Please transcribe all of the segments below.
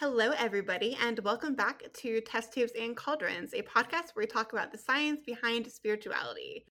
Hello, everybody, and welcome back to Test Tubes and Cauldrons, a podcast where we talk about the science behind spirituality.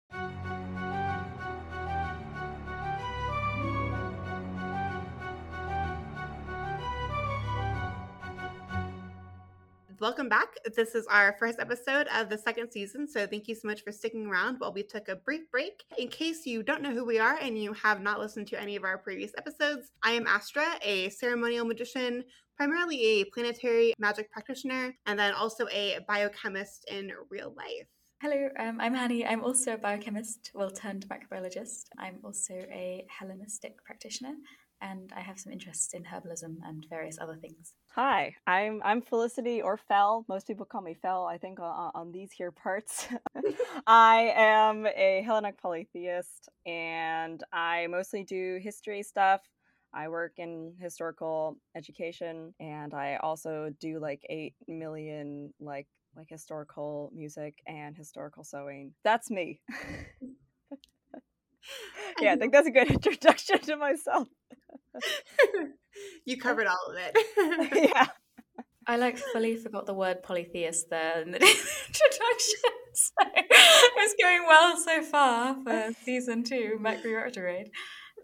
Welcome back. This is our first episode of the second season, so thank you so much for sticking around while we took a brief break. In case you don't know who we are and you have not listened to any of our previous episodes, I am Astra, a ceremonial magician, primarily a planetary magic practitioner, and then also a biochemist in real life. Hello, um, I'm Annie. I'm also a biochemist, well turned microbiologist. I'm also a Hellenistic practitioner and I have some interests in herbalism and various other things. Hi, I'm I'm Felicity or Fel. Most people call me Fel. I think on, on these here parts. I am a Hellenic polytheist, and I mostly do history stuff. I work in historical education, and I also do like eight million like like historical music and historical sewing. That's me. yeah, I think that's a good introduction to myself. you covered all of it. yeah. I like fully forgot the word polytheist there in the introduction. So it's going well so far for season two, Mercury retrograde.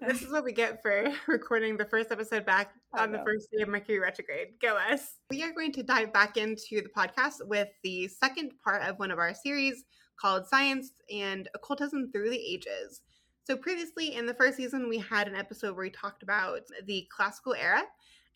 This is what we get for recording the first episode back on the first day of Mercury retrograde. Go us. We are going to dive back into the podcast with the second part of one of our series called Science and Occultism Through the Ages. So, previously in the first season, we had an episode where we talked about the classical era,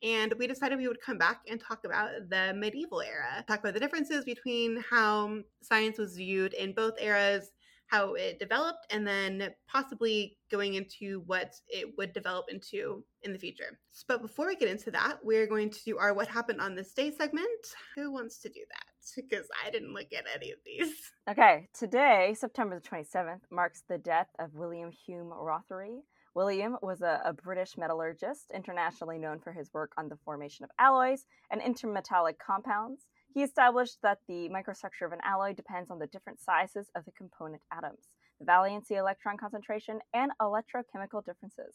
and we decided we would come back and talk about the medieval era, talk about the differences between how science was viewed in both eras, how it developed, and then possibly going into what it would develop into in the future. But before we get into that, we're going to do our What Happened on This Day segment. Who wants to do that? Because I didn't look at any of these. Okay, today, September the 27th, marks the death of William Hume Rothery. William was a, a, British metallurgist, internationally known for his work on the formation of alloys and intermetallic compounds. He established that the microstructure of an alloy depends on the different sizes of the component atoms, the valency electron concentration, and electrochemical differences.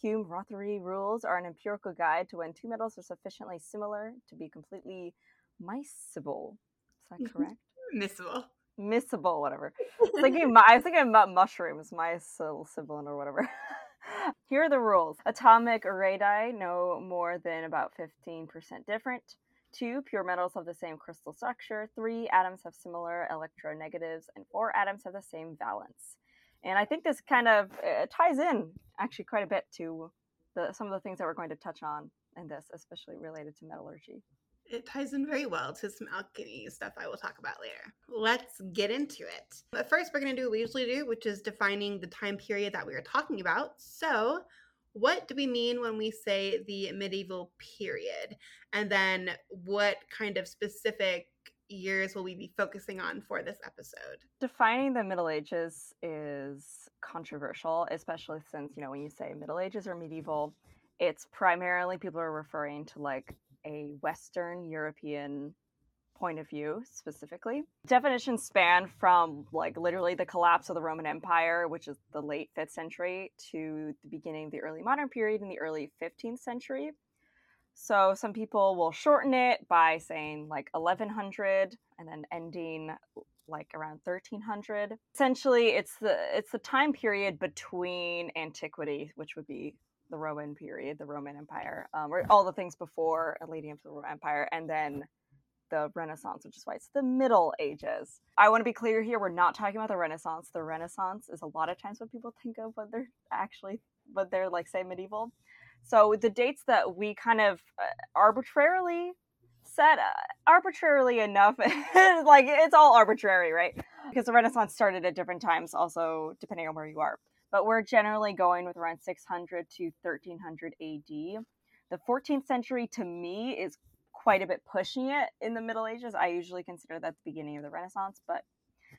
Hume Rothery rules are an empirical guide to when two metals are sufficiently similar to be completely miscible. Is that mm-hmm. correct? miscible. Miscible, whatever. I was thinking, I was thinking about mushrooms, mycilcibilin or whatever. Here are the rules. Atomic radii no more than about 15% different. Two, pure metals have the same crystal structure. Three, atoms have similar electronegatives. And four, atoms have the same valence. And I think this kind of uh, ties in actually quite a bit to the, some of the things that we're going to touch on in this, especially related to metallurgy. It ties in very well to some alchemy stuff I will talk about later. Let's get into it. But first, we're going to do what we usually do, which is defining the time period that we are talking about. So, what do we mean when we say the medieval period? And then what kind of specific years will we be focusing on for this episode? Defining the Middle Ages is controversial, especially since, you know, when you say Middle Ages or medieval, it's primarily people are referring to like a Western European point of view specifically. Definitions span from like literally the collapse of the Roman Empire, which is the late 5th century, to the beginning of the early modern period in the early 15th century. So some people will shorten it by saying like 1100 and then ending like around 1300. Essentially, it's the it's the time period between antiquity, which would be the Roman period, the Roman Empire, um, or all the things before leading up the Roman Empire, and then the Renaissance, which is why it's the Middle Ages. I want to be clear here, we're not talking about the Renaissance. The Renaissance is a lot of times what people think of when they're actually, when they're like, say, medieval. So the dates that we kind of uh, arbitrarily set, uh, arbitrarily enough, like it's all arbitrary, right? Because the Renaissance started at different times, also depending on where you are. But we're generally going with around 600 to 1300 AD. The 14th century to me is quite a bit pushing it in the Middle Ages. I usually consider that the beginning of the Renaissance, but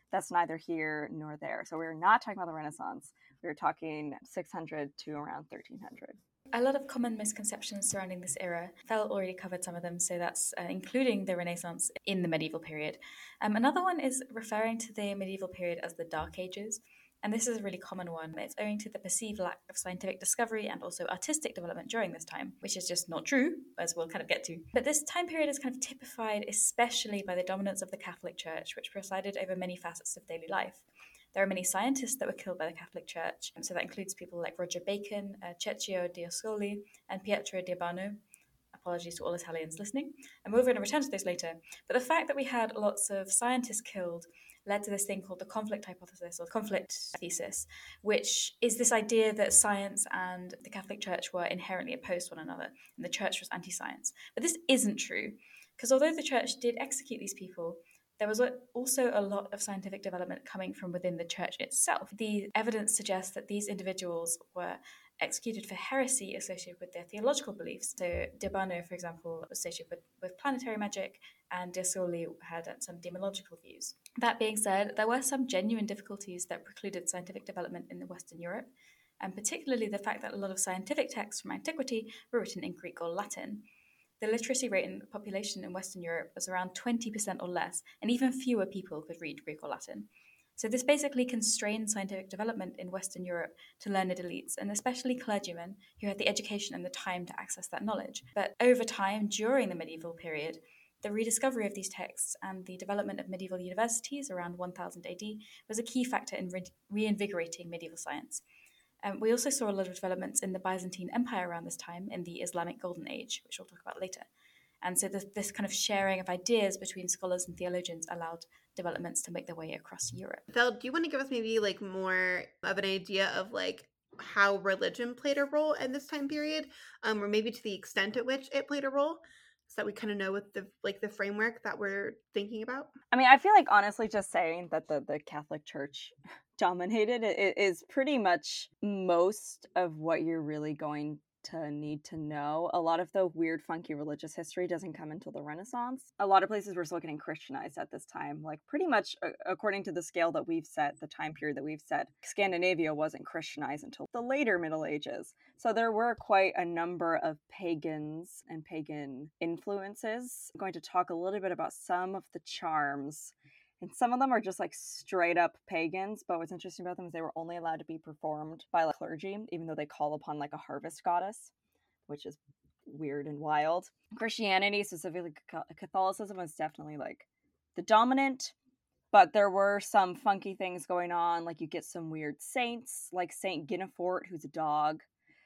that's neither here nor there. So we're not talking about the Renaissance. We're talking 600 to around 1300. A lot of common misconceptions surrounding this era. Fel already covered some of them, so that's uh, including the Renaissance in the medieval period. Um, another one is referring to the medieval period as the Dark Ages. And this is a really common one. It's owing to the perceived lack of scientific discovery and also artistic development during this time, which is just not true, as we'll kind of get to. But this time period is kind of typified especially by the dominance of the Catholic Church, which presided over many facets of daily life. There are many scientists that were killed by the Catholic Church, so that includes people like Roger Bacon, uh, Cecco d'Ascoli, and Pietro d'Urbino. Apologies to all Italians listening, and we're going to return to this later. But the fact that we had lots of scientists killed led to this thing called the conflict hypothesis or conflict thesis, which is this idea that science and the Catholic Church were inherently opposed to one another, and the church was anti science. But this isn't true, because although the church did execute these people, there was also a lot of scientific development coming from within the church itself. The evidence suggests that these individuals were executed for heresy associated with their theological beliefs. So D'Urbino, for example, was associated with, with planetary magic, and De D'Ascoli had some demonological views. That being said, there were some genuine difficulties that precluded scientific development in Western Europe, and particularly the fact that a lot of scientific texts from antiquity were written in Greek or Latin. The literacy rate in the population in Western Europe was around 20% or less, and even fewer people could read Greek or Latin. So, this basically constrained scientific development in Western Europe to learned elites, and especially clergymen who had the education and the time to access that knowledge. But over time, during the medieval period, the rediscovery of these texts and the development of medieval universities around 1000 AD was a key factor in re- reinvigorating medieval science. Um, we also saw a lot of developments in the Byzantine Empire around this time in the Islamic Golden Age, which we'll talk about later. And so this, this kind of sharing of ideas between scholars and theologians allowed developments to make their way across Europe. Fel, do you want to give us maybe like more of an idea of like how religion played a role in this time period, um, or maybe to the extent at which it played a role? so that we kind of know what the like the framework that we're thinking about i mean i feel like honestly just saying that the, the catholic church dominated it is pretty much most of what you're really going to need to know. A lot of the weird, funky religious history doesn't come until the Renaissance. A lot of places were still getting Christianized at this time. Like, pretty much uh, according to the scale that we've set, the time period that we've set, Scandinavia wasn't Christianized until the later Middle Ages. So there were quite a number of pagans and pagan influences. I'm going to talk a little bit about some of the charms and some of them are just like straight up pagans but what's interesting about them is they were only allowed to be performed by like clergy even though they call upon like a harvest goddess which is weird and wild. Christianity specifically catholicism was definitely like the dominant but there were some funky things going on like you get some weird saints like saint Guinefort who's a dog.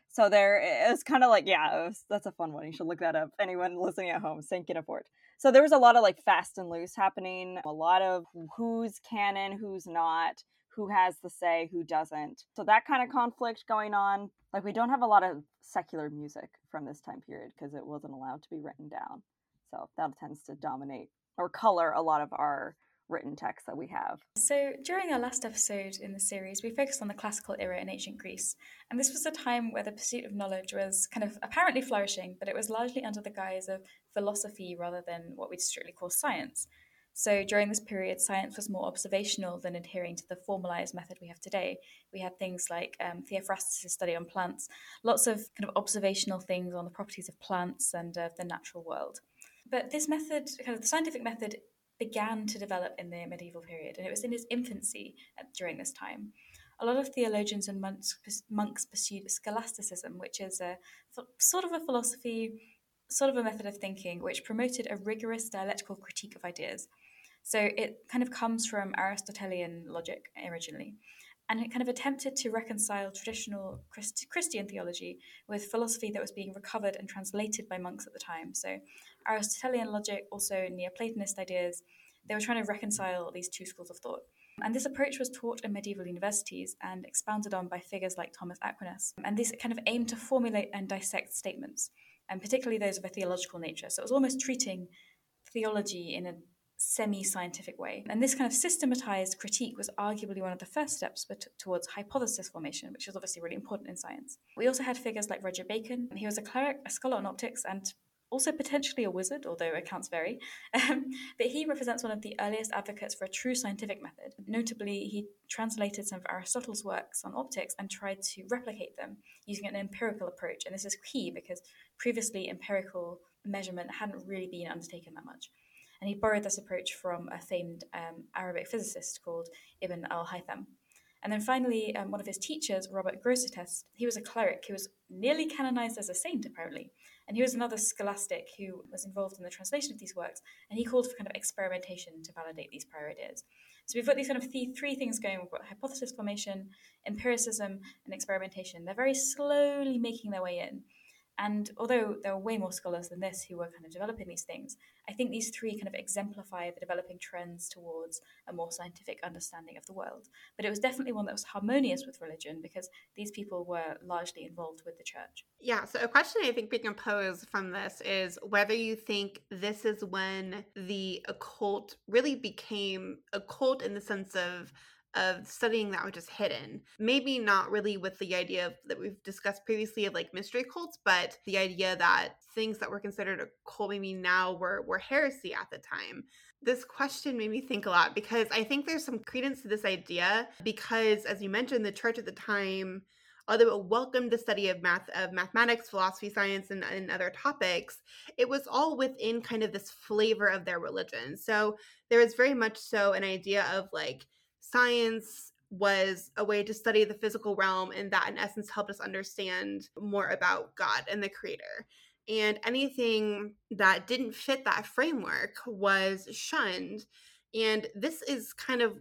So there it was kind of like yeah was, that's a fun one you should look that up anyone listening at home saint Guinefort so there was a lot of like fast and loose happening, a lot of who's canon, who's not, who has the say, who doesn't. So that kind of conflict going on. Like we don't have a lot of secular music from this time period because it wasn't allowed to be written down. So that tends to dominate or color a lot of our written text that we have. So, during our last episode in the series, we focused on the classical era in ancient Greece. And this was a time where the pursuit of knowledge was kind of apparently flourishing, but it was largely under the guise of philosophy rather than what we'd strictly call science. So, during this period, science was more observational than adhering to the formalized method we have today. We had things like um, Theophrastus' study on plants, lots of kind of observational things on the properties of plants and uh, the natural world. But this method, kind of the scientific method, began to develop in the medieval period, and it was in its infancy uh, during this time. A lot of theologians and monks, monks pursued scholasticism, which is a sort of a philosophy, sort of a method of thinking, which promoted a rigorous dialectical critique of ideas. So it kind of comes from Aristotelian logic originally and it kind of attempted to reconcile traditional Christ- Christian theology with philosophy that was being recovered and translated by monks at the time. So, Aristotelian logic, also Neoplatonist ideas, they were trying to reconcile these two schools of thought. And this approach was taught in medieval universities and expounded on by figures like Thomas Aquinas. And this kind of aimed to formulate and dissect statements, and particularly those of a theological nature. So it was almost treating theology in a semi scientific way. And this kind of systematized critique was arguably one of the first steps towards hypothesis formation, which is obviously really important in science. We also had figures like Roger Bacon. He was a cleric, a scholar on optics, and also potentially a wizard, although accounts vary. Um, but he represents one of the earliest advocates for a true scientific method. Notably, he translated some of Aristotle's works on optics and tried to replicate them using an empirical approach. And this is key because previously empirical measurement hadn't really been undertaken that much and he borrowed this approach from a famed um, Arabic physicist called Ibn al Haytham. And then finally, um, one of his teachers, Robert Grosseteste, he was a cleric who was nearly canonized as a saint, apparently. And he was another scholastic who was involved in the translation of these works, and he called for kind of experimentation to validate these prior ideas. So we've got these kind of th- three things going. We've got hypothesis formation, empiricism, and experimentation. They're very slowly making their way in. And although there were way more scholars than this who were kind of developing these things, I think these three kind of exemplify the developing trends towards a more scientific understanding of the world. But it was definitely one that was harmonious with religion because these people were largely involved with the church. Yeah, so a question I think we can pose from this is whether you think this is when the occult really became occult in the sense of of studying that which is hidden. Maybe not really with the idea of, that we've discussed previously of like mystery cults, but the idea that things that were considered a cult maybe now were were heresy at the time. This question made me think a lot because I think there's some credence to this idea because as you mentioned, the church at the time although it welcomed the study of math of mathematics philosophy science and, and, other topics it was all within kind of this flavor of their religion so there was very much so an idea of like science was a way to study the physical realm and that in essence helped us understand more about god and the creator. And anything that didn't fit that framework was shunned. And this is kind of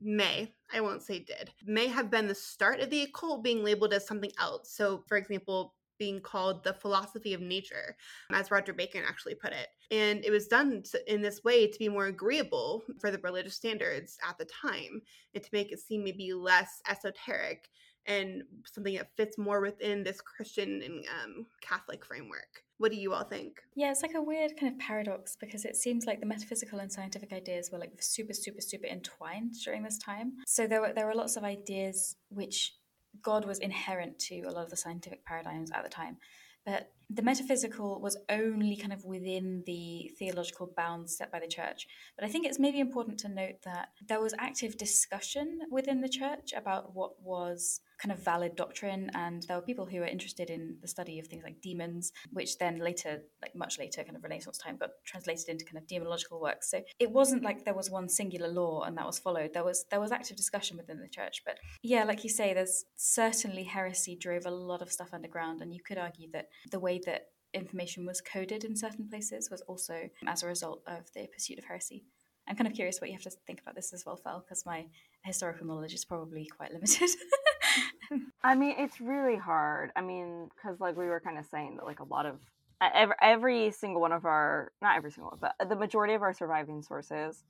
may i won't say did. May have been the start of the occult being labeled as something else. So for example being called the philosophy of nature, as Roger Bacon actually put it. And it was done in this way to be more agreeable for the religious standards at the time and to make it seem maybe less esoteric and something that fits more within this Christian and um, Catholic framework. What do you all think? Yeah, it's like a weird kind of paradox because it seems like the metaphysical and scientific ideas were like super, super, super entwined during this time. So there were there were lots of ideas which God was inherent to a lot of the scientific paradigms at the time. But the metaphysical was only kind of within the theological bounds set by the church. But I think it's maybe important to note that there was active discussion within the church about what was kind of valid doctrine, and there were people who were interested in the study of things like demons, which then later, like much later, kind of Renaissance time, got translated into kind of demonological works. So it wasn't like there was one singular law and that was followed. There was there was active discussion within the church. But yeah, like you say, there's certainly heresy drove a lot of stuff underground, and you could argue that the way that information was coded in certain places was also as a result of the pursuit of heresy. I'm kind of curious what you have to think about this as well, Fel, because my historical knowledge is probably quite limited. I mean, it's really hard. I mean, because like we were kind of saying that like a lot of every, every single one of our not every single one, but the majority of our surviving sources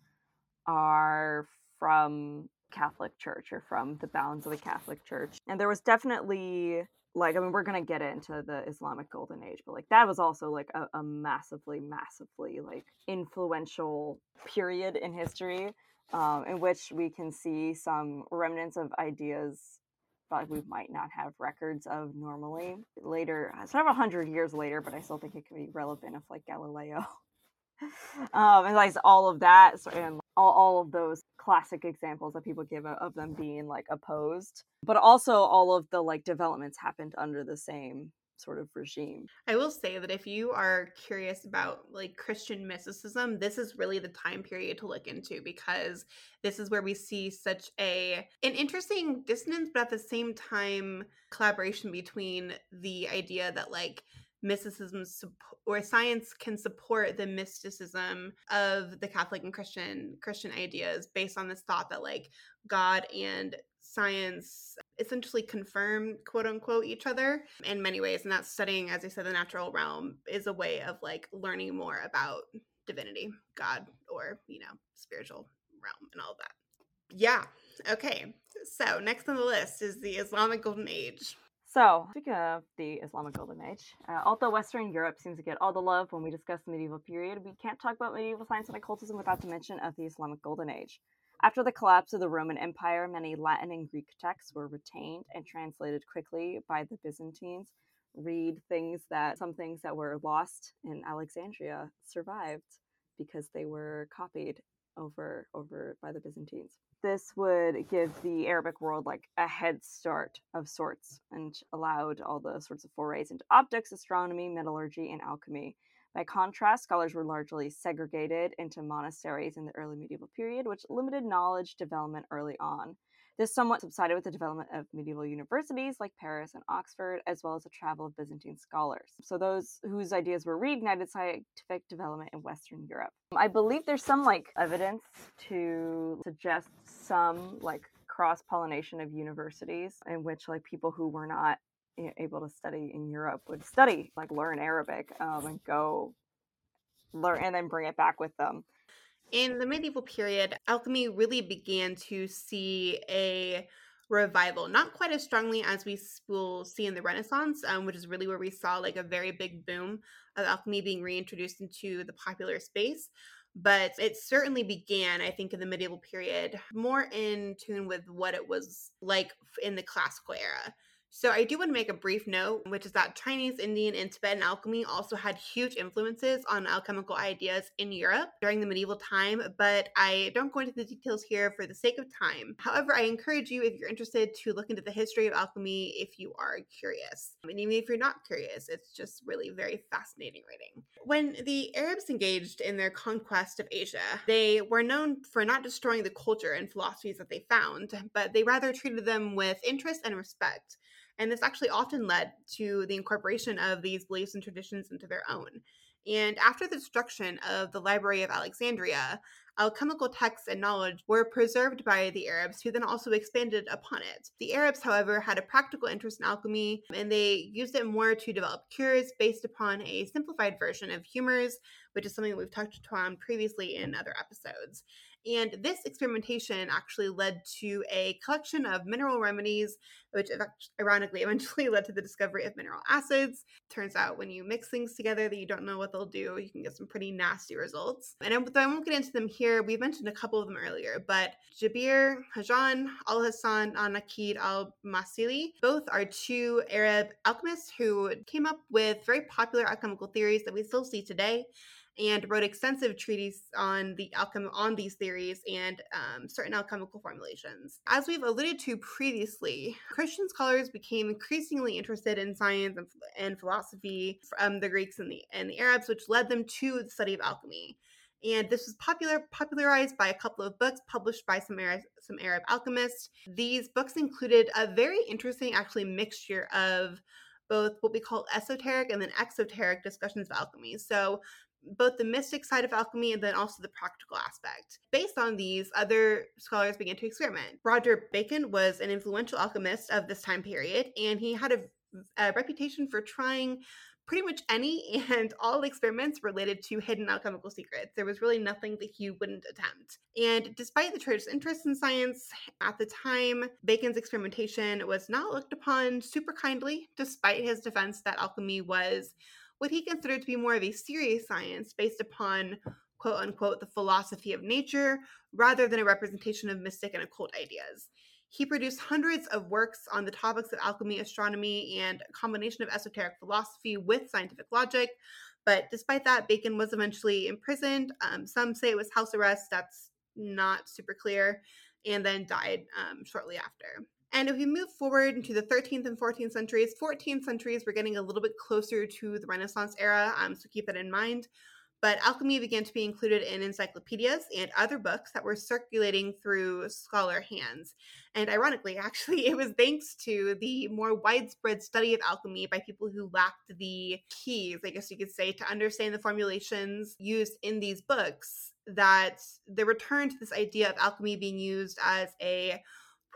are from Catholic Church or from the bounds of the Catholic Church, and there was definitely like I mean we're gonna get into the Islamic Golden Age, but like that was also like a, a massively, massively like influential period in history, um, in which we can see some remnants of ideas that we might not have records of normally later, several hundred years later, but I still think it can be relevant if like Galileo. um, and like all of that and all, all of those classic examples that people give of them being like opposed but also all of the like developments happened under the same sort of regime. I will say that if you are curious about like Christian mysticism, this is really the time period to look into because this is where we see such a an interesting dissonance but at the same time collaboration between the idea that like mysticism or science can support the mysticism of the Catholic and Christian Christian ideas based on this thought that like God and science essentially confirm quote unquote each other in many ways and that's studying as i said the natural realm is a way of like learning more about divinity god or you know spiritual realm and all of that. Yeah. Okay. So next on the list is the islamic golden age so, speaking of the Islamic Golden Age, uh, although Western Europe seems to get all the love when we discuss the medieval period, we can't talk about medieval science and occultism without the mention of the Islamic Golden Age. After the collapse of the Roman Empire, many Latin and Greek texts were retained and translated quickly by the Byzantines. Read things that some things that were lost in Alexandria survived because they were copied over over by the Byzantines this would give the Arabic world like a head start of sorts and allowed all the sorts of forays into optics, astronomy, metallurgy, and alchemy. By contrast, scholars were largely segregated into monasteries in the early medieval period, which limited knowledge development early on. This somewhat subsided with the development of medieval universities like Paris and Oxford, as well as the travel of Byzantine scholars. So, those whose ideas were reignited scientific development in Western Europe. I believe there's some like evidence to suggest some like cross pollination of universities in which like people who were not able to study in Europe would study, like learn Arabic um, and go learn and then bring it back with them. In the medieval period, alchemy really began to see a revival, not quite as strongly as we will see in the Renaissance, um, which is really where we saw like a very big boom of alchemy being reintroduced into the popular space. But it certainly began, I think, in the medieval period, more in tune with what it was like in the classical era. So I do want to make a brief note, which is that Chinese, Indian, and Tibetan alchemy also had huge influences on alchemical ideas in Europe during the medieval time, but I don't go into the details here for the sake of time. However, I encourage you, if you're interested, to look into the history of alchemy if you are curious. And even if you're not curious, it's just really very fascinating reading. When the Arabs engaged in their conquest of Asia, they were known for not destroying the culture and philosophies that they found, but they rather treated them with interest and respect. And this actually often led to the incorporation of these beliefs and traditions into their own. And after the destruction of the Library of Alexandria, alchemical texts and knowledge were preserved by the Arabs, who then also expanded upon it. The Arabs, however, had a practical interest in alchemy, and they used it more to develop cures based upon a simplified version of humors, which is something that we've touched on previously in other episodes. And this experimentation actually led to a collection of mineral remedies, which ironically eventually led to the discovery of mineral acids. Turns out when you mix things together that you don't know what they'll do, you can get some pretty nasty results. And I won't get into them here. We mentioned a couple of them earlier, but Jabir Hayyan, Al Hassan, Nakid al Masili, both are two Arab alchemists who came up with very popular alchemical theories that we still see today and wrote extensive treatises on the outcome on these theories and um, certain alchemical formulations. As we've alluded to previously, Christian scholars became increasingly interested in science and, and philosophy from the Greeks and the, and the Arabs, which led them to the study of alchemy. And this was popular popularized by a couple of books published by some Arab, some Arab alchemists. These books included a very interesting, actually, mixture of both what we call esoteric and then exoteric discussions of alchemy. So both the mystic side of alchemy and then also the practical aspect. Based on these, other scholars began to experiment. Roger Bacon was an influential alchemist of this time period, and he had a, a reputation for trying pretty much any and all experiments related to hidden alchemical secrets. There was really nothing that he wouldn't attempt. And despite the church's interest in science, at the time, Bacon's experimentation was not looked upon super kindly, despite his defense that alchemy was what he considered to be more of a serious science based upon quote unquote the philosophy of nature rather than a representation of mystic and occult ideas. He produced hundreds of works on the topics of alchemy, astronomy, and a combination of esoteric philosophy with scientific logic. But despite that, Bacon was eventually imprisoned. Um, some say it was house arrest, that's not super clear, and then died um, shortly after. And if we move forward into the 13th and 14th centuries, 14th centuries, we're getting a little bit closer to the Renaissance era, um, so keep that in mind. But alchemy began to be included in encyclopedias and other books that were circulating through scholar hands. And ironically, actually, it was thanks to the more widespread study of alchemy by people who lacked the keys, I guess you could say, to understand the formulations used in these books that the return to this idea of alchemy being used as a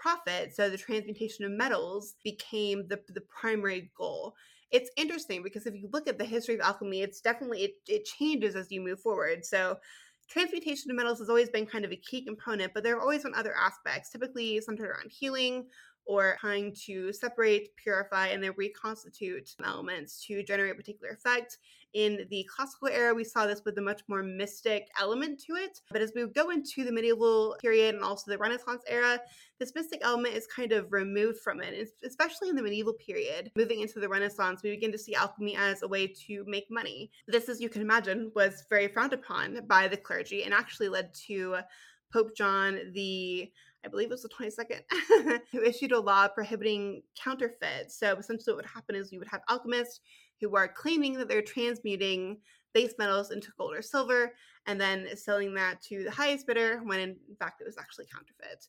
profit, so the transmutation of metals became the, the primary goal. It's interesting because if you look at the history of alchemy, it's definitely it, it changes as you move forward. So transmutation of metals has always been kind of a key component, but there have always been other aspects, typically centered around healing or trying to separate, purify, and then reconstitute elements to generate a particular effect. In the classical era, we saw this with a much more mystic element to it. But as we go into the medieval period and also the Renaissance era, this mystic element is kind of removed from it, especially in the medieval period. Moving into the Renaissance, we begin to see alchemy as a way to make money. This, as you can imagine, was very frowned upon by the clergy and actually led to Pope John the I believe it was the 22nd, who issued a law prohibiting counterfeit. So essentially, what would happen is you would have alchemists who are claiming that they're transmuting base metals into gold or silver and then selling that to the highest bidder when in fact it was actually counterfeit.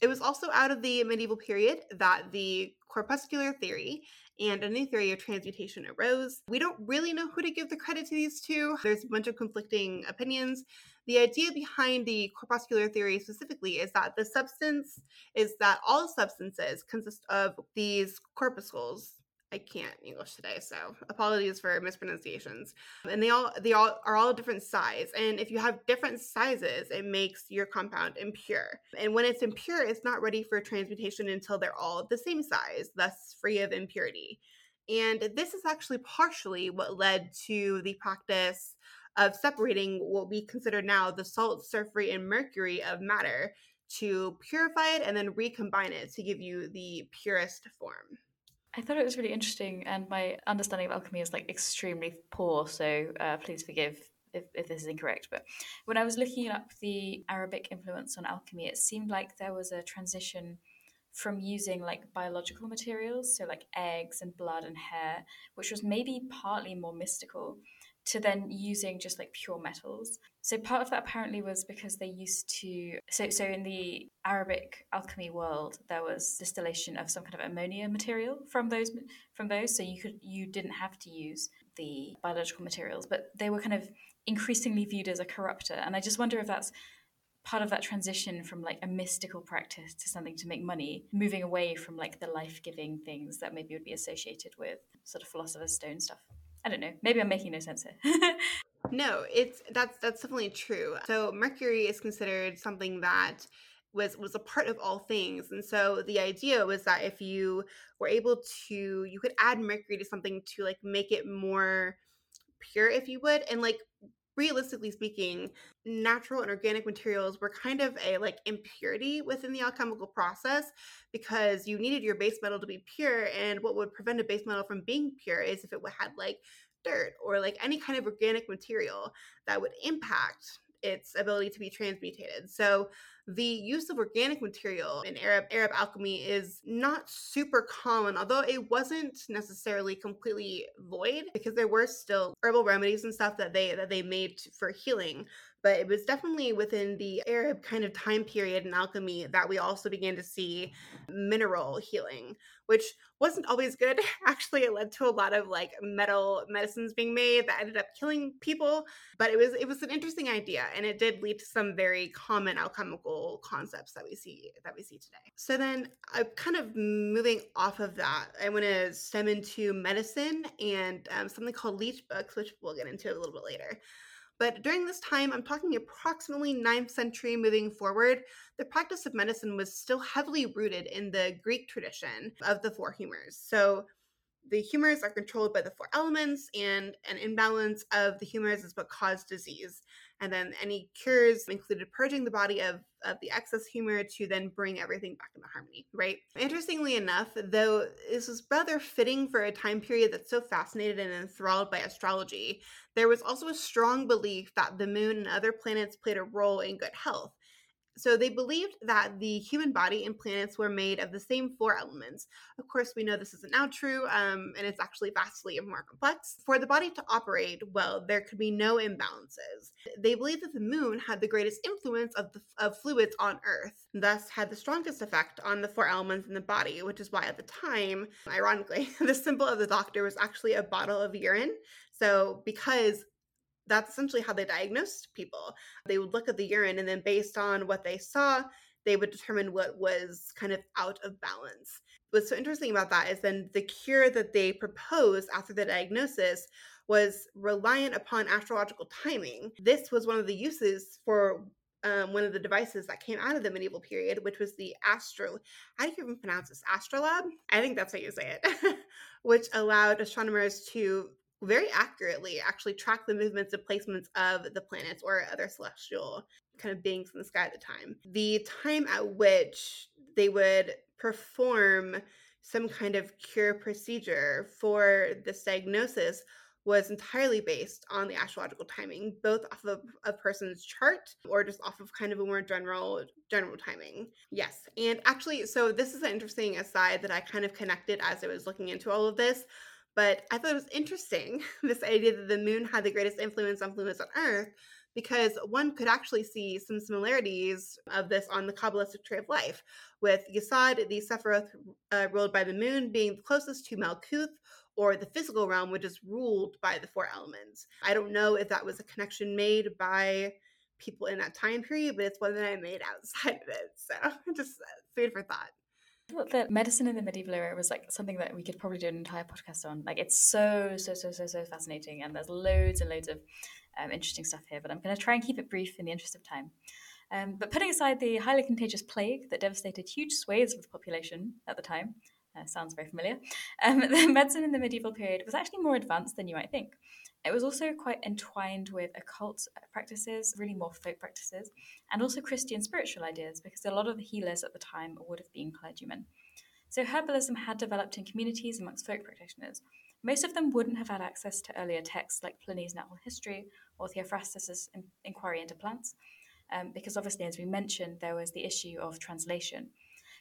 It was also out of the medieval period that the corpuscular theory and a new theory of transmutation arose. We don't really know who to give the credit to these two. There's a bunch of conflicting opinions. The idea behind the corpuscular theory specifically is that the substance is that all substances consist of these corpuscles I can't English today, so apologies for mispronunciations. And they all they all are all different size. And if you have different sizes, it makes your compound impure. And when it's impure, it's not ready for transmutation until they're all the same size, thus free of impurity. And this is actually partially what led to the practice of separating what we consider now the salt, sulfur, and mercury of matter to purify it and then recombine it to give you the purest form. I thought it was really interesting, and my understanding of alchemy is like extremely poor. So uh, please forgive if, if this is incorrect. But when I was looking up the Arabic influence on alchemy, it seemed like there was a transition from using like biological materials, so like eggs and blood and hair, which was maybe partly more mystical, to then using just like pure metals. So part of that apparently was because they used to so so in the Arabic alchemy world there was distillation of some kind of ammonia material from those from those. So you could you didn't have to use the biological materials but they were kind of increasingly viewed as a corrupter. And I just wonder if that's part of that transition from like a mystical practice to something to make money moving away from like the life-giving things that maybe would be associated with sort of philosopher's stone stuff I don't know. Maybe I'm making no sense here. no, it's that's that's definitely true. So mercury is considered something that was was a part of all things and so the idea was that if you were able to you could add mercury to something to like make it more pure if you would and like realistically speaking natural and organic materials were kind of a like impurity within the alchemical process because you needed your base metal to be pure and what would prevent a base metal from being pure is if it had like dirt or like any kind of organic material that would impact its ability to be transmutated. So the use of organic material in Arab Arab alchemy is not super common, although it wasn't necessarily completely void because there were still herbal remedies and stuff that they that they made for healing but it was definitely within the Arab kind of time period in alchemy that we also began to see mineral healing, which wasn't always good. Actually, it led to a lot of like metal medicines being made that ended up killing people, but it was it was an interesting idea and it did lead to some very common alchemical concepts that we see that we see today. So then I'm kind of moving off of that. I want to stem into medicine and um, something called leech books, which we'll get into a little bit later. But during this time, I'm talking approximately 9th century moving forward, the practice of medicine was still heavily rooted in the Greek tradition of the four humors. So the humors are controlled by the four elements, and an imbalance of the humors is what caused disease. And then any cures included purging the body of, of the excess humor to then bring everything back into harmony, right? Interestingly enough, though this was rather fitting for a time period that's so fascinated and enthralled by astrology, there was also a strong belief that the moon and other planets played a role in good health so they believed that the human body and planets were made of the same four elements. Of course, we know this isn't now true, um, and it's actually vastly more complex. For the body to operate well, there could be no imbalances. They believed that the moon had the greatest influence of, the, of fluids on Earth, thus had the strongest effect on the four elements in the body, which is why at the time, ironically, the symbol of the doctor was actually a bottle of urine. So, because that's essentially how they diagnosed people. They would look at the urine and then based on what they saw, they would determine what was kind of out of balance. What's so interesting about that is then the cure that they proposed after the diagnosis was reliant upon astrological timing. This was one of the uses for um, one of the devices that came out of the medieval period, which was the astro. How do you even pronounce this? Astrolabe? I think that's how you say it, which allowed astronomers to very accurately actually track the movements and placements of the planets or other celestial kind of beings in the sky at the time. The time at which they would perform some kind of cure procedure for this diagnosis was entirely based on the astrological timing, both off of a person's chart or just off of kind of a more general general timing. Yes. And actually, so this is an interesting aside that I kind of connected as I was looking into all of this. But I thought it was interesting this idea that the moon had the greatest influence on fluids on Earth because one could actually see some similarities of this on the Kabbalistic tree of life, with Yesod, the Sephiroth uh, ruled by the moon, being closest to Malkuth, or the physical realm, which is ruled by the four elements. I don't know if that was a connection made by people in that time period, but it's one that I made outside of it. So just uh, food for thought. Thought that medicine in the medieval era was like something that we could probably do an entire podcast on. Like it's so so so so so fascinating, and there's loads and loads of um, interesting stuff here. But I'm going to try and keep it brief in the interest of time. Um, but putting aside the highly contagious plague that devastated huge swathes of the population at the time, uh, sounds very familiar. Um, the medicine in the medieval period was actually more advanced than you might think. It was also quite entwined with occult practices, really more folk practices, and also Christian spiritual ideas, because a lot of the healers at the time would have been clergymen. So herbalism had developed in communities amongst folk practitioners. Most of them wouldn't have had access to earlier texts like Pliny's Natural History or Theophrastus's Inquiry into Plants, um, because obviously, as we mentioned, there was the issue of translation.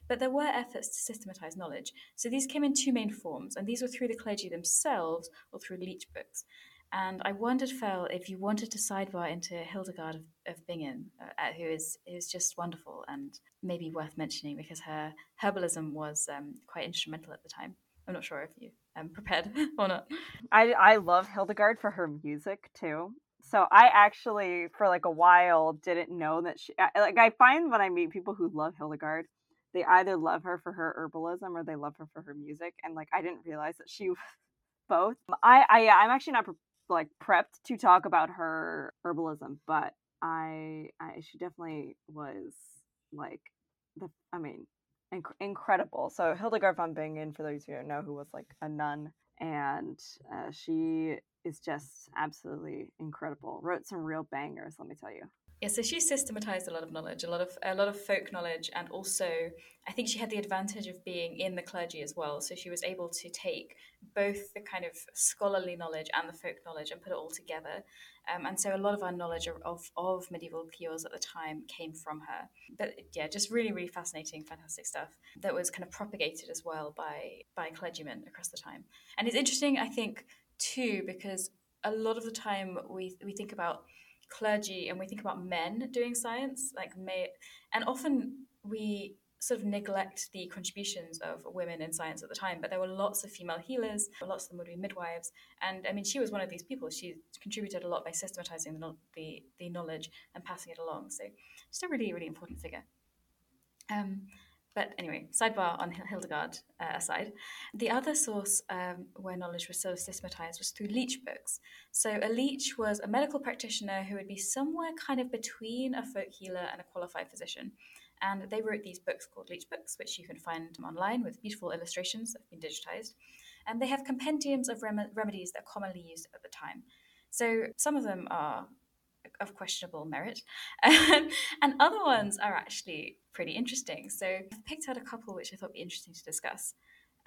But there were efforts to systematize knowledge. So these came in two main forms, and these were through the clergy themselves or through leech books. And I wondered, Fel, if you wanted to sidebar into Hildegard of, of Bingen, uh, who is is just wonderful and maybe worth mentioning because her herbalism was um, quite instrumental at the time. I'm not sure if you um, prepared or not. I I love Hildegard for her music too. So I actually, for like a while, didn't know that she. Like I find when I meet people who love Hildegard, they either love her for her herbalism or they love her for her music and like i didn't realize that she both i i i'm actually not like prepped to talk about her herbalism but i i she definitely was like the i mean inc- incredible. So hildegard von bingen for those who don't know who was like a nun and uh, she is just absolutely incredible. Wrote some real bangers let me tell you yeah, so she systematized a lot of knowledge, a lot of a lot of folk knowledge, and also I think she had the advantage of being in the clergy as well. So she was able to take both the kind of scholarly knowledge and the folk knowledge and put it all together. Um, and so a lot of our knowledge of, of medieval cures at the time came from her. But yeah, just really, really fascinating, fantastic stuff that was kind of propagated as well by by clergymen across the time. And it's interesting, I think, too, because a lot of the time we we think about clergy and we think about men doing science, like may, and often we sort of neglect the contributions of women in science at the time. But there were lots of female healers, lots of them would be midwives, and I mean, she was one of these people. She contributed a lot by systematizing the the, the knowledge and passing it along. So, just a really really important figure. Um, but anyway, sidebar on Hildegard uh, aside. The other source um, where knowledge was sort of systematized was through leech books. So a leech was a medical practitioner who would be somewhere kind of between a folk healer and a qualified physician. And they wrote these books called leech books, which you can find online with beautiful illustrations that have been digitized. And they have compendiums of rem- remedies that are commonly used at the time. So some of them are of questionable merit, and other ones are actually pretty interesting. So I've picked out a couple which I thought would be interesting to discuss.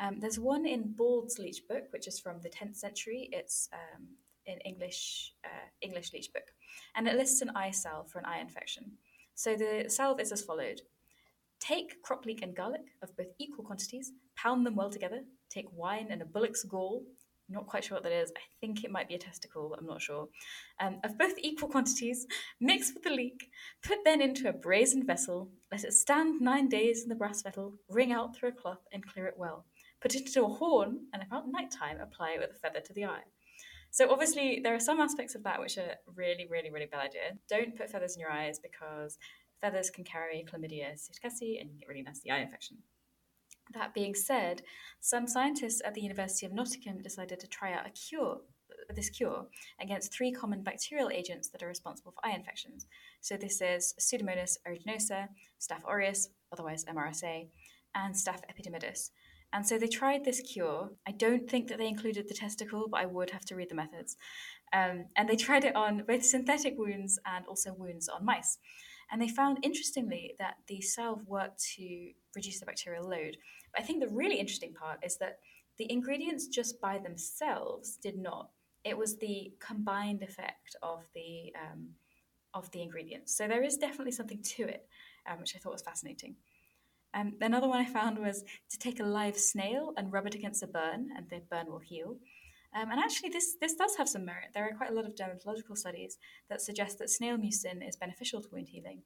Um, there's one in Bald's Leech Book, which is from the 10th century. It's um, in English uh, English Leech Book, and it lists an eye salve for an eye infection. So the salve is as followed: Take crop leek and garlic of both equal quantities, pound them well together. Take wine and a bullock's gall, not quite sure what that is. I think it might be a testicle, but I'm not sure. Um, of both equal quantities, mix with the leek, put then into a brazen vessel, let it stand nine days in the brass vessel, wring out through a cloth, and clear it well. Put it into a horn, and about night time, apply it with a feather to the eye. So obviously, there are some aspects of that which are really, really, really bad idea. Don't put feathers in your eyes because feathers can carry chlamydia psittaci and you get really nasty eye infection. That being said, some scientists at the University of Nottingham decided to try out a cure, this cure, against three common bacterial agents that are responsible for eye infections. So this is Pseudomonas aeruginosa, Staph aureus, otherwise MRSA, and Staph epidermidis. And so they tried this cure. I don't think that they included the testicle, but I would have to read the methods. Um, and they tried it on both synthetic wounds and also wounds on mice. And they found, interestingly, that the salve worked to reduce the bacterial load. But I think the really interesting part is that the ingredients just by themselves did not. It was the combined effect of the um, of the ingredients. So there is definitely something to it, um, which I thought was fascinating. Um, another one I found was to take a live snail and rub it against a burn, and the burn will heal. Um, and actually, this, this does have some merit. There are quite a lot of dermatological studies that suggest that snail mucin is beneficial to wound healing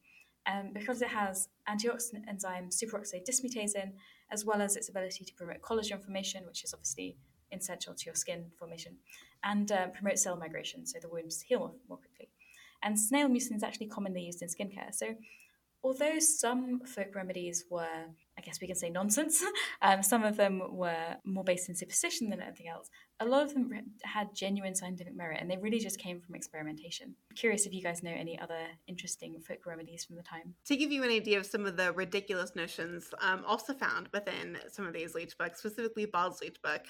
um, because it has antioxidant enzyme superoxide dismutase as well as its ability to promote collagen formation, which is obviously essential to your skin formation, and uh, promote cell migration, so the wounds heal more, more quickly. And snail mucin is actually commonly used in skincare. So although some folk remedies were, I guess we can say nonsense, um, some of them were more based in superstition than anything else, a lot of them had genuine scientific merit and they really just came from experimentation. I'm curious if you guys know any other interesting folk remedies from the time. To give you an idea of some of the ridiculous notions um, also found within some of these leech books, specifically Bald's leech book,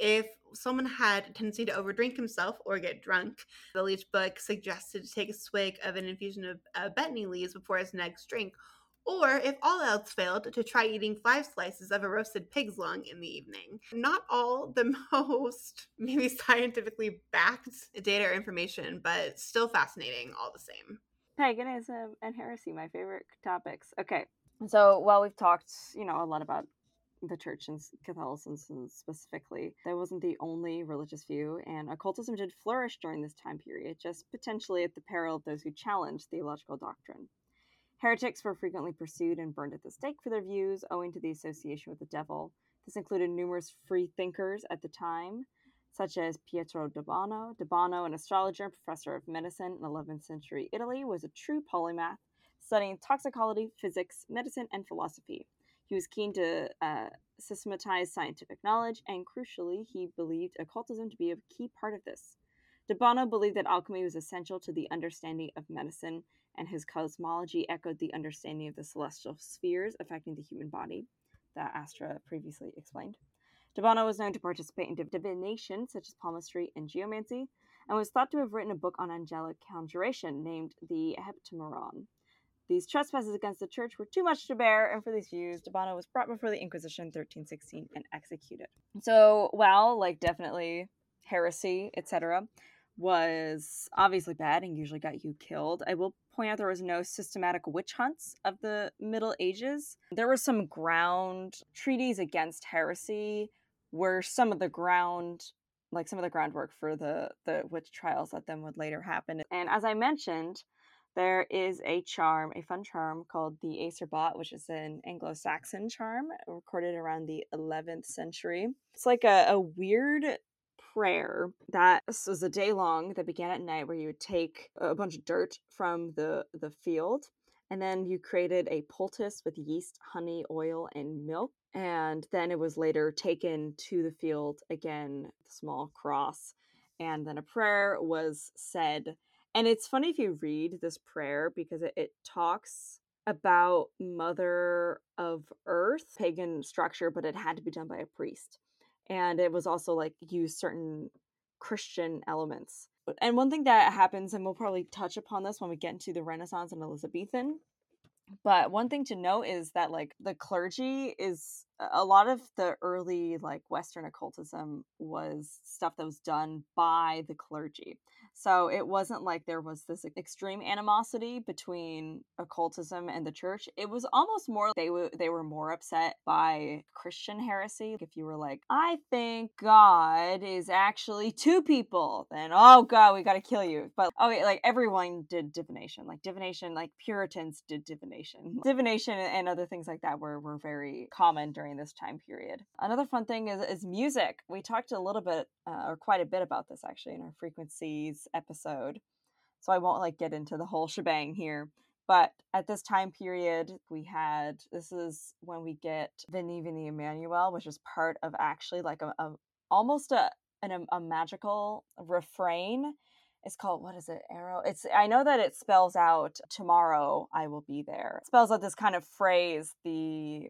if someone had a tendency to overdrink himself or get drunk, the leech book suggested to take a swig of an infusion of uh, betony leaves before his next drink or if all else failed, to try eating five slices of a roasted pig's lung in the evening. Not all the most maybe scientifically backed data or information, but still fascinating all the same. Paganism and heresy, my favorite topics. Okay, so while we've talked, you know, a lot about the church and Catholicism specifically. That wasn't the only religious view, and occultism did flourish during this time period, just potentially at the peril of those who challenged theological doctrine. Heretics were frequently pursued and burned at the stake for their views owing to the association with the devil. This included numerous free thinkers at the time, such as Pietro D'Abano. D'Abano, an astrologer and professor of medicine in 11th century Italy, was a true polymath, studying toxicology, physics, medicine, and philosophy. He was keen to uh, systematize scientific knowledge, and crucially, he believed occultism to be a key part of this. D'Abano believed that alchemy was essential to the understanding of medicine and his cosmology echoed the understanding of the celestial spheres affecting the human body that Astra previously explained. D'Abano was known to participate in divination, such as palmistry and geomancy, and was thought to have written a book on angelic conjuration named the Heptameron. These trespasses against the church were too much to bear, and for these views, D'Abano was brought before the Inquisition in 1316 and executed. So, while, like, definitely heresy, etc., was obviously bad and usually got you killed. I will point out there was no systematic witch hunts of the Middle Ages. There were some ground treaties against heresy where some of the ground like some of the groundwork for the the witch trials that then would later happen. And as I mentioned, there is a charm, a fun charm called the Acerbot, which is an Anglo Saxon charm recorded around the 11th century. It's like a, a weird prayer that was a day long that began at night where you would take a bunch of dirt from the the field and then you created a poultice with yeast honey oil and milk and then it was later taken to the field again small cross and then a prayer was said. And it's funny if you read this prayer because it, it talks about mother of earth pagan structure but it had to be done by a priest and it was also like use certain Christian elements. And one thing that happens, and we'll probably touch upon this when we get into the Renaissance and Elizabethan, but one thing to note is that like the clergy is a lot of the early like Western occultism was stuff that was done by the clergy. So it wasn't like there was this extreme animosity between occultism and the church. It was almost more they were they were more upset by Christian heresy. If you were like, I think God is actually two people, then oh god, we got to kill you. But okay, like everyone did divination. Like divination, like Puritans did divination. Divination and other things like that were were very common during this time period. Another fun thing is is music. We talked a little bit uh, or quite a bit about this actually in our frequencies episode. So I won't like get into the whole shebang here. But at this time period, we had this is when we get Veni Vini Emmanuel, which is part of actually like a, a almost a an, a magical refrain. It's called what is it? Arrow. It's I know that it spells out tomorrow I will be there. It spells out this kind of phrase, the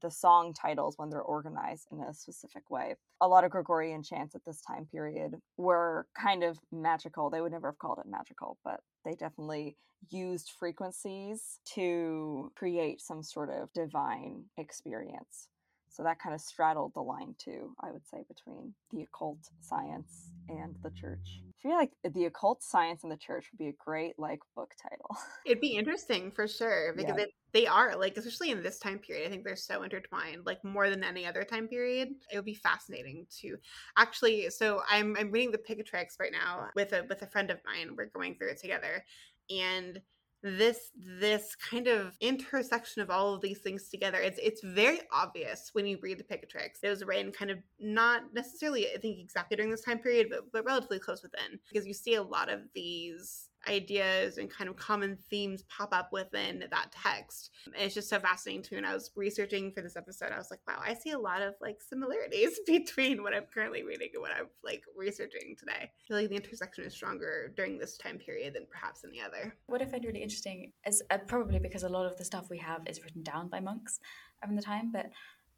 the song titles when they're organized in a specific way. A lot of Gregorian chants at this time period were kind of magical. They would never have called it magical, but they definitely used frequencies to create some sort of divine experience. So that kind of straddled the line too, I would say, between the occult science and the church. I feel like the occult science and the church would be a great like book title. It'd be interesting for sure because yeah. it, they are like, especially in this time period. I think they're so intertwined, like more than any other time period. It would be fascinating to actually. So I'm I'm reading the Picatrix right now with a with a friend of mine. We're going through it together, and this this kind of intersection of all of these things together it's it's very obvious when you read the Picatrix. It was written kind of not necessarily I think exactly during this time period, but but relatively close within because you see a lot of these ideas and kind of common themes pop up within that text. And it's just so fascinating to. When I was researching for this episode, I was like, wow, I see a lot of like similarities between what I'm currently reading and what I'm like researching today. I feel like the intersection is stronger during this time period than perhaps any other. What I find really interesting is uh, probably because a lot of the stuff we have is written down by monks from the time, but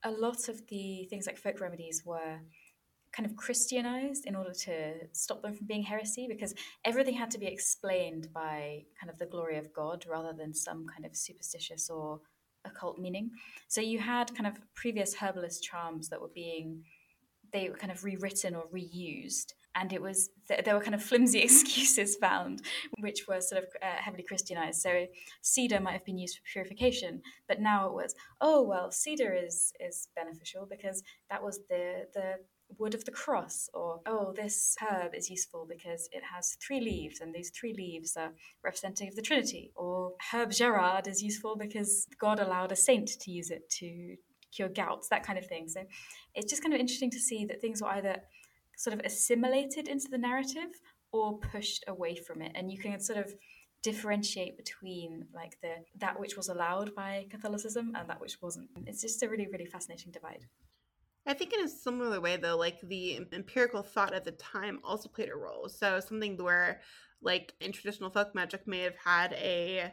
a lot of the things like folk remedies were kind of Christianized in order to stop them from being heresy because everything had to be explained by kind of the glory of God rather than some kind of superstitious or occult meaning. So you had kind of previous herbalist charms that were being they were kind of rewritten or reused and it was there were kind of flimsy excuses found which were sort of uh, heavily christianized so cedar might have been used for purification but now it was oh well cedar is is beneficial because that was the the wood of the cross, or oh, this herb is useful because it has three leaves, and these three leaves are representative of the Trinity, or herb Gerard is useful because God allowed a saint to use it to cure gouts, that kind of thing. So it's just kind of interesting to see that things were either sort of assimilated into the narrative or pushed away from it, and you can sort of differentiate between like the that which was allowed by Catholicism and that which wasn't. It's just a really really fascinating divide. I think in a similar way, though, like the empirical thought at the time also played a role. So something where, like in traditional folk magic, may have had a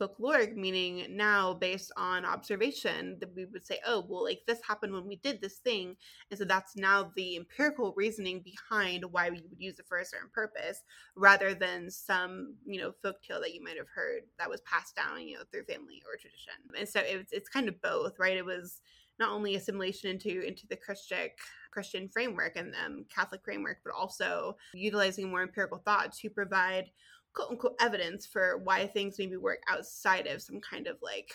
folkloric meaning now based on observation that we would say oh well like this happened when we did this thing. And so that's now the empirical reasoning behind why we would use it for a certain purpose rather than some you know folk tale that you might have heard that was passed down you know through family or tradition. And so it's, it's kind of both right? It was not only assimilation into into the Christian Christian framework and um, Catholic framework, but also utilizing more empirical thought to provide quote unquote evidence for why things maybe work outside of some kind of like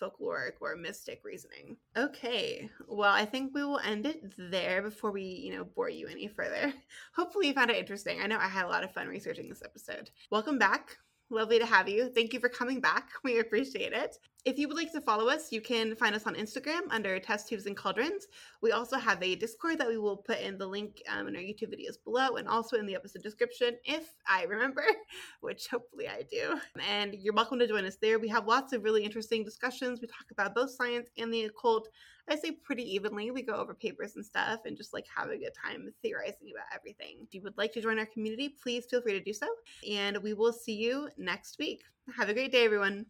folkloric or mystic reasoning. Okay, well, I think we will end it there before we, you know, bore you any further. Hopefully, you found it interesting. I know I had a lot of fun researching this episode. Welcome back. Lovely to have you. Thank you for coming back. We appreciate it. If you would like to follow us, you can find us on Instagram under Test Tubes and Cauldrons. We also have a Discord that we will put in the link um, in our YouTube videos below and also in the episode description if I remember, which hopefully I do. And you're welcome to join us there. We have lots of really interesting discussions. We talk about both science and the occult. I say pretty evenly. We go over papers and stuff and just like have a good time theorizing about everything. If you would like to join our community, please feel free to do so. And we will see you next week. Have a great day, everyone.